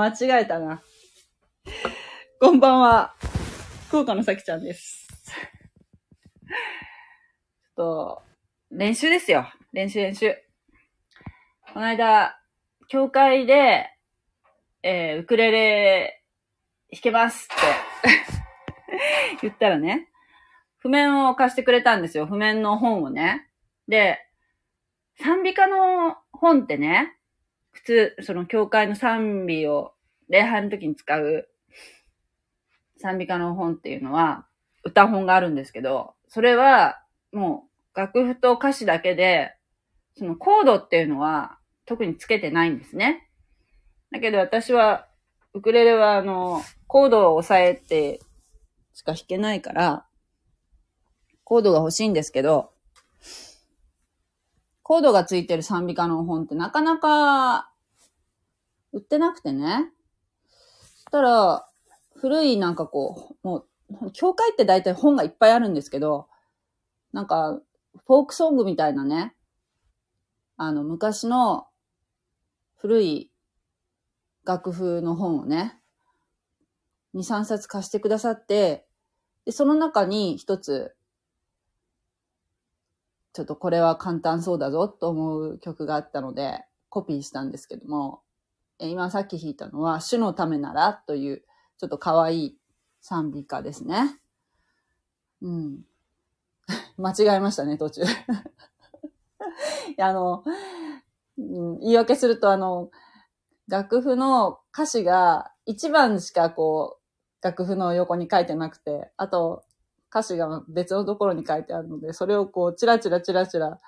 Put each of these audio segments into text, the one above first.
間違えたな。こんばんは。福岡のさきちゃんです。ちょっと、練習ですよ。練習練習。この間、教会で、えー、ウクレレ弾けますって 言ったらね、譜面を貸してくれたんですよ。譜面の本をね。で、賛美歌の本ってね、普通、その教会の賛美を礼拝の時に使う賛美歌の本っていうのは歌本があるんですけど、それはもう楽譜と歌詞だけで、そのコードっていうのは特につけてないんですね。だけど私は、ウクレレはあの、コードを押さえてしか弾けないから、コードが欲しいんですけど、コードがついてる賛美歌の本ってなかなか売ってなくてね。そしたら、古いなんかこう、もう、教会って大体本がいっぱいあるんですけど、なんか、フォークソングみたいなね、あの、昔の古い楽譜の本をね、2、3冊貸してくださって、で、その中に一つ、ちょっとこれは簡単そうだぞと思う曲があったので、コピーしたんですけども、え今さっき弾いたのは、主のためならという、ちょっと可愛い賛美歌ですね。うん。間違えましたね、途中。あの、うん言い訳すると、あの、楽譜の歌詞が1番しかこう、楽譜の横に書いてなくて、あと、歌詞が別のところに書いてあるので、それをこう、チラチラチラチラ、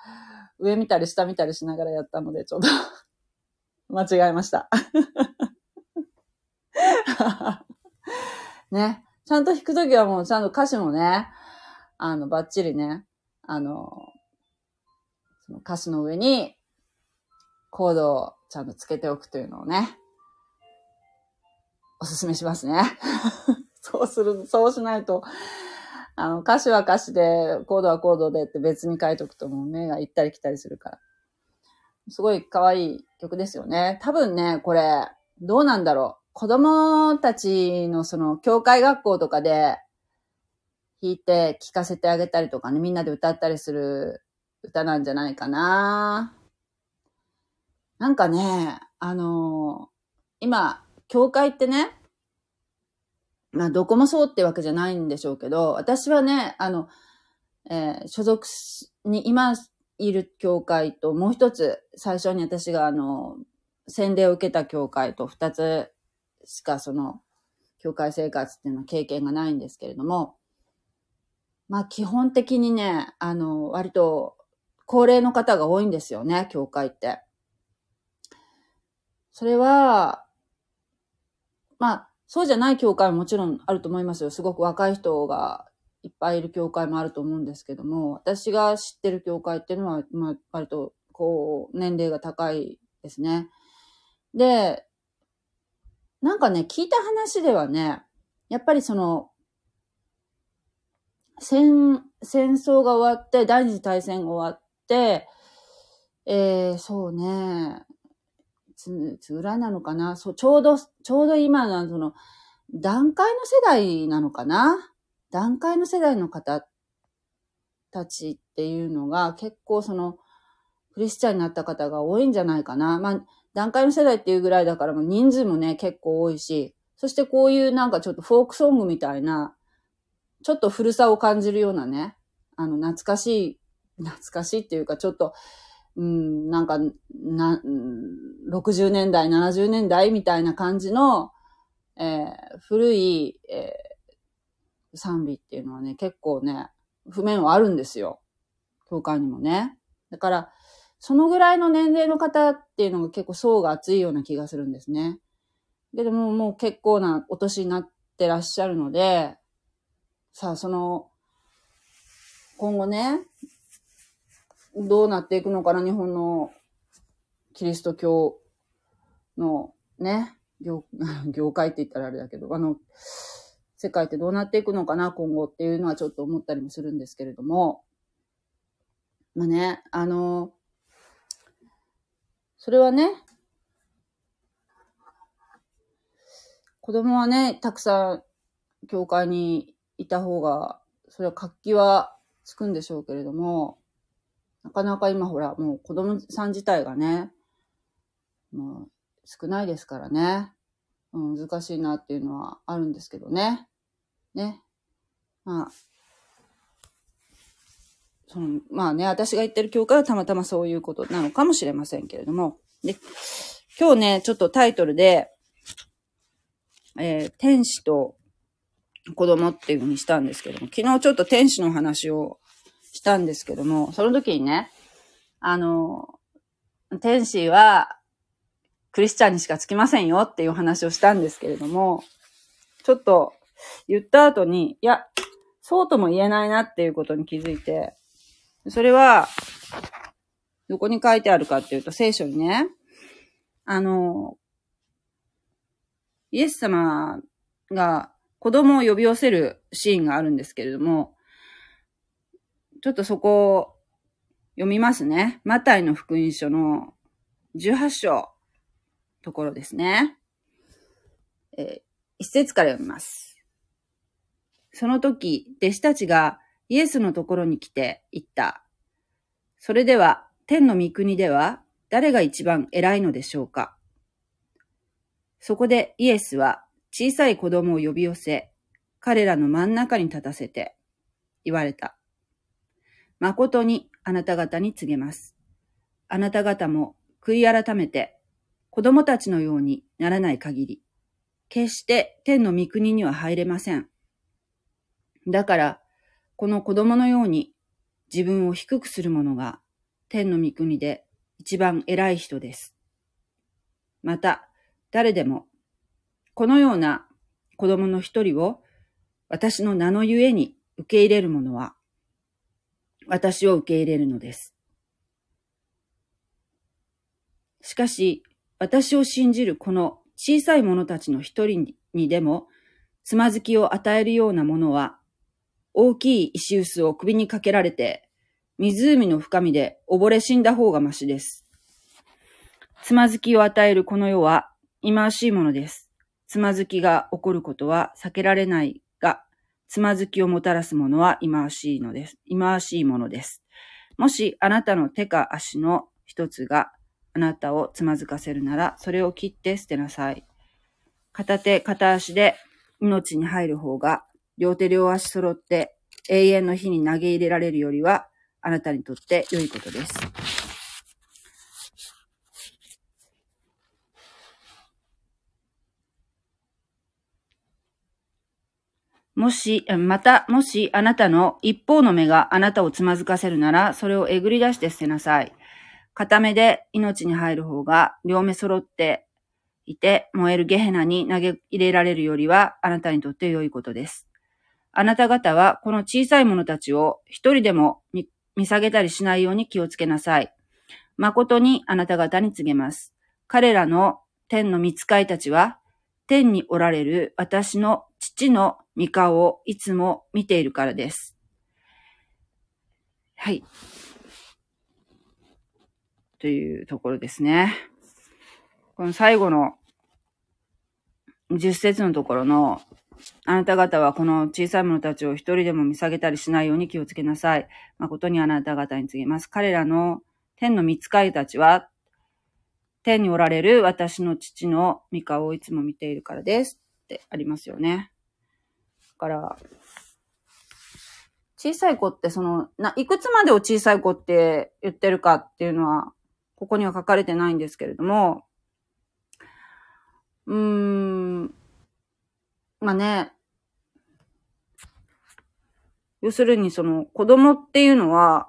上見たり下見たりしながらやったので、ちょっと 間違えました。ね。ちゃんと弾くときはもうちゃんと歌詞もね、あの、バッチリね、あの、その歌詞の上にコードをちゃんとつけておくというのをね、おすすめしますね。そうする、そうしないと、あの、歌詞は歌詞で、コードはコードでって別に書いとくともう目が行ったり来たりするから。すごい可愛い曲ですよね。多分ね、これ、どうなんだろう。子供たちのその、教会学校とかで弾いて聴かせてあげたりとかね、みんなで歌ったりする歌なんじゃないかな。なんかね、あの今、教会ってね、まあ、どこもそうってわけじゃないんでしょうけど、私はね、あの、えー所属しに、今いる教会と、もう一つ、最初に私があの、洗礼を受けた教会と二つしかその、教会生活っていうのは経験がないんですけれども、まあ基本的にね、あの、割と高齢の方が多いんですよね、教会って。それは、まあ、そうじゃない教会ももちろんあると思いますよ。すごく若い人がいっぱいいる教会もあると思うんですけども、私が知ってる教会っていうのは、まあ、割と、こう、年齢が高いですね。で、なんかね、聞いた話ではね、やっぱりその、戦、戦争が終わって、第二次大戦が終わって、えー、そうね、つ、つぐらいなのかな？そう、ちょうど、ちょうど今のその、段階の世代なのかな？段階の世代の方たちっていうのが結構その、クリスチャンになった方が多いんじゃないかな？まあ、段階の世代っていうぐらいだから、も人数もね、結構多いし、そしてこういうなんかちょっとフォークソングみたいな、ちょっと古さを感じるようなね、あの、懐かしい、懐かしいっていうか、ちょっと、うん、なんか、な、60年代、70年代みたいな感じの、えー古い、えー賛美っていうのはね、結構ね、譜面はあるんですよ。教会にもね。だから、そのぐらいの年齢の方っていうのが結構層が厚いような気がするんですね。でももう結構なお年になってらっしゃるので、さあその、今後ね、どうなっていくのかな、日本のキリスト教のね、業 業界って言ったらあれだけど、あの、世界ってどうなっていくのかな、今後っていうのはちょっと思ったりもするんですけれども、まあね、あの、それはね、子供はね、たくさん教会にいた方が、それは活気はつくんでしょうけれども、なかなか今ほら、もう子供さん自体がね、もう少ないですからね。うん、難しいなっていうのはあるんですけどね。ね。まあ、その、まあね、私が言ってる教会はたまたまそういうことなのかもしれませんけれども。で、今日ね、ちょっとタイトルで、えー、天使と子供っていう風にしたんですけども、昨日ちょっと天使の話をしたんですけども、その時にね、あの、天使はクリスチャンにしかつきませんよっていう話をしたんですけれども、ちょっと言った後に、いや、そうとも言えないなっていうことに気づいて、それは、どこに書いてあるかっていうと、聖書にね、あの、イエス様が子供を呼び寄せるシーンがあるんですけれども、ちょっとそこを読みますね。マタイの福音書の18章、ところですね。えー、一節から読みます。その時、弟子たちがイエスのところに来て言った。それでは、天の御国では誰が一番偉いのでしょうか？そこでイエスは小さい子供を呼び寄せ、彼らの真ん中に立たせて言われた。誠にあなた方に告げます。あなた方も悔い改めて子供たちのようにならない限り、決して天の御国には入れません。だから、この子供のように自分を低くする者が天の御国で一番偉い人です。また、誰でも、このような子供の一人を私の名のゆえに受け入れる者は、私を受け入れるのです。しかし、私を信じるこの小さい者たちの一人にでも、つまずきを与えるようなものは、大きい石臼を首にかけられて、湖の深みで溺れ死んだ方がましです。つまずきを与えるこの世は、忌まわしいものです。つまずきが起こることは避けられない、つまずきをもたらすものは忌まわしいのです。忌まわしいものです。もしあなたの手か足の一つがあなたをつまずかせるなら、それを切って捨てなさい。片手片足で命に入る方が、両手両足揃って永遠の火に投げ入れられるよりは、あなたにとって良いことです。もし、また、もしあなたの一方の目があなたをつまずかせるなら、それをえぐり出して捨てなさい。片目で命に入る方が両目揃っていて燃えるゲヘナに投げ入れられるよりはあなたにとって良いことです。あなた方はこの小さい者たちを一人でも見下げたりしないように気をつけなさい。誠にあなた方に告げます。彼らの天の見使いたちは天におられる私の父の御顔をいつも見ているからです。はい。というところですね。この最後の10節のところの、あなた方はこの小さい者たちを一人でも見下げたりしないように気をつけなさい。誠にあなた方に告げます。彼らの天の見つかりたちは、天におられる私の父の御顔をいつも見ているからですってありますよね。だから、小さい子ってその、な、いくつまでを小さい子って言ってるかっていうのはここには書かれてないんですけれども、うーん、まあね、要するにその子供っていうのは、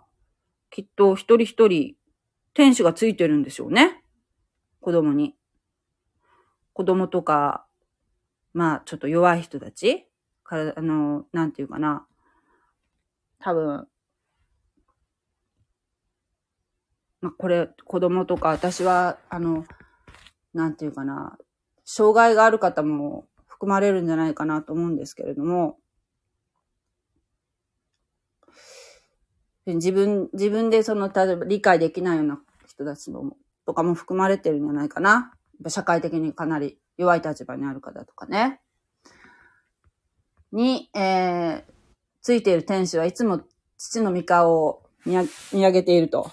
きっと一人一人天使がついてるんでしょうね。子供に。子供とか、まあちょっと弱い人たちから、あの、なんていうかな。多分、まあ、これ、子供とか、私は、あの、なんていうかな、障害がある方も含まれるんじゃないかなと思うんですけれども、自分、自分でその、例えば理解できないような人たちも、とかも含まれてるんじゃないかな。社会的にかなり弱い立場にある方とかね。に、えー、ついている天使はいつも父の御顔を見上げていると。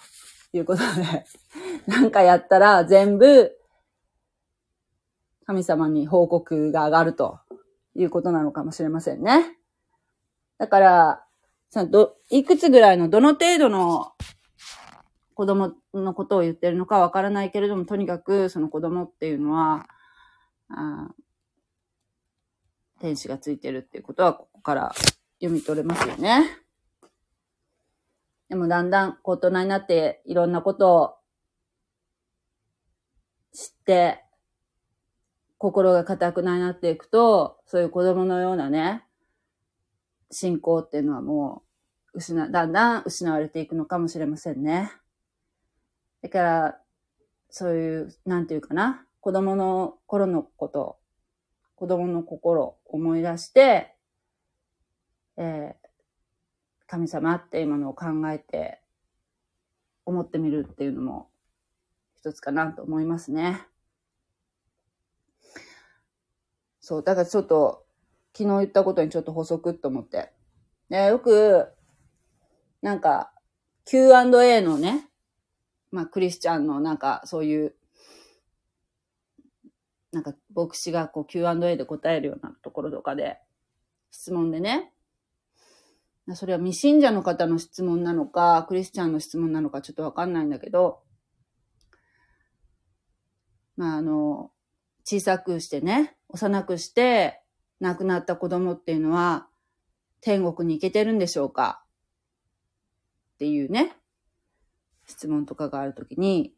いうことで、なんかやったら全部神様に報告が上がると。いうことなのかもしれませんね。だから、さど、いくつぐらいの、どの程度の子供のことを言ってるのかわからないけれども、とにかくその子供っていうのは、あ天使がついてるっていうことは、ここから読み取れますよね。でもだんだん大人になっていろんなことを知って、心が固くなになっていくと、そういう子供のようなね、信仰っていうのはもう、失、だんだん失われていくのかもしれませんね。だから、そういう、なんていうかな、子供の頃のこと、子供の心思い出して、えー、神様っていうものを考えて、思ってみるっていうのも一つかなと思いますね。そう、だからちょっと、昨日言ったことにちょっと補足と思って。でよく、なんか、Q&A のね、まあ、クリスチャンのなんか、そういう、なんか、牧師がこう Q&A で答えるようなところとかで、質問でね、それは未信者の方の質問なのか、クリスチャンの質問なのかちょっとわかんないんだけど、まあ、あの、小さくしてね、幼くして亡くなった子供っていうのは、天国に行けてるんでしょうかっていうね、質問とかがあるときに、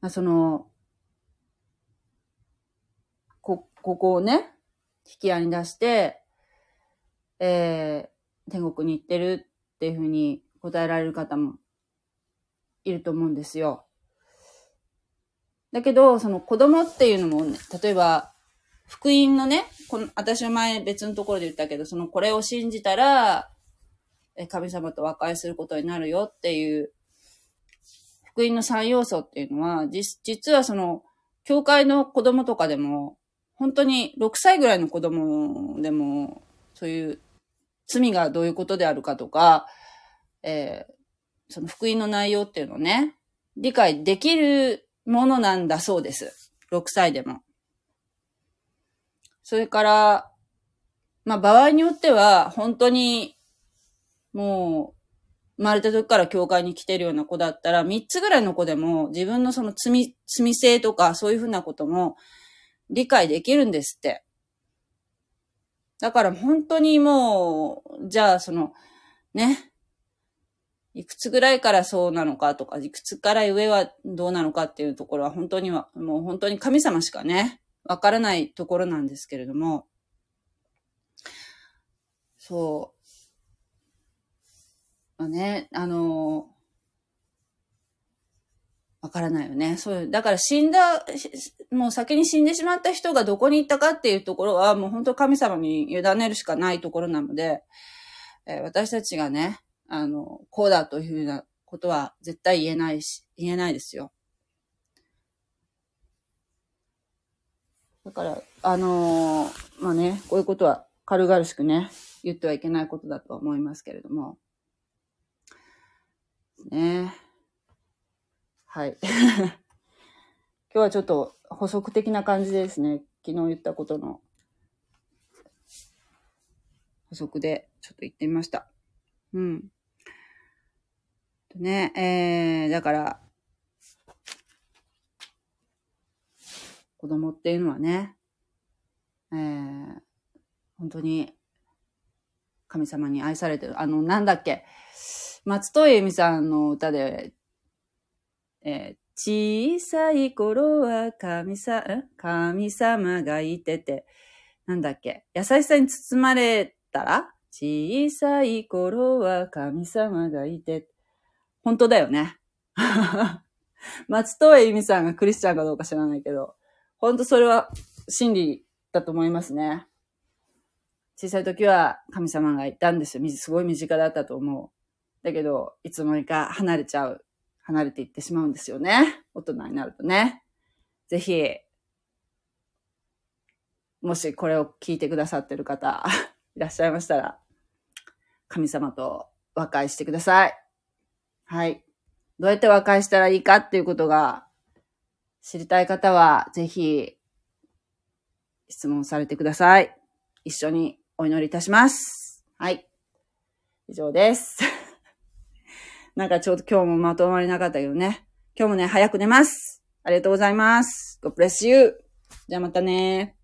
まあ、その、こ、こをね、引き合いに出して、えー、天国に行ってるっていうふうに答えられる方もいると思うんですよ。だけど、その子供っていうのもね、例えば、福音のね、この、私は前別のところで言ったけど、そのこれを信じたら、神様と和解することになるよっていう、福音の3要素っていうのは、実はその、教会の子供とかでも、本当に6歳ぐらいの子供でも、そういう罪がどういうことであるかとか、えー、その福音の内容っていうのをね、理解できるものなんだそうです。6歳でも。それから、まあ場合によっては、本当に、もう、生まれた時から教会に来てるような子だったら、3つぐらいの子でも自分のその罪、罪性とかそういうふうなことも理解できるんですって。だから本当にもう、じゃあその、ね、いくつぐらいからそうなのかとか、いくつから上はどうなのかっていうところは本当には、もう本当に神様しかね、わからないところなんですけれども、そう。まあね、あのわからないよね。そういう、だから死んだ、もう先に死んでしまった人がどこに行ったかっていうところは、もう本当神様に委ねるしかないところなので、えー、私たちがね、あの、こうだというふうなことは絶対言えないし、言えないですよ。だから、あのー、まあね、こういうことは軽々しくね、言ってはいけないことだと思いますけれども。ねはい。今日はちょっと補足的な感じですね。昨日言ったことの補足でちょっと言ってみました。うん。ね、えー、だから、子供っていうのはね、えー、本当に神様に愛されてる。あの、なんだっけ、松任谷由実さんの歌で、えー、小さい頃は神さ、ん？神様がいてて、なんだっけ、優しさに包まれたら？小さい頃は神様がいて、本当だよね。松任谷由実さんがクリスチャンかどうか知らないけど、本当それは真理だと思いますね。小さい時は神様がいたんですよ。すごい身近だったと思う。だけど、いつの間にか離れちゃう。離れていってしまうんですよね。大人になるとね。ぜひ、もしこれを聞いてくださってる方、いらっしゃいましたら、神様と和解してください。はい。どうやって和解したらいいかっていうことが知りたい方は、ぜひ、質問されてください。一緒にお祈りいたします。はい。以上です。なんかちょうど今日もまとまりなかったけどね。今日もね、早く寝ます。ありがとうございます。God bless you. じゃあまたね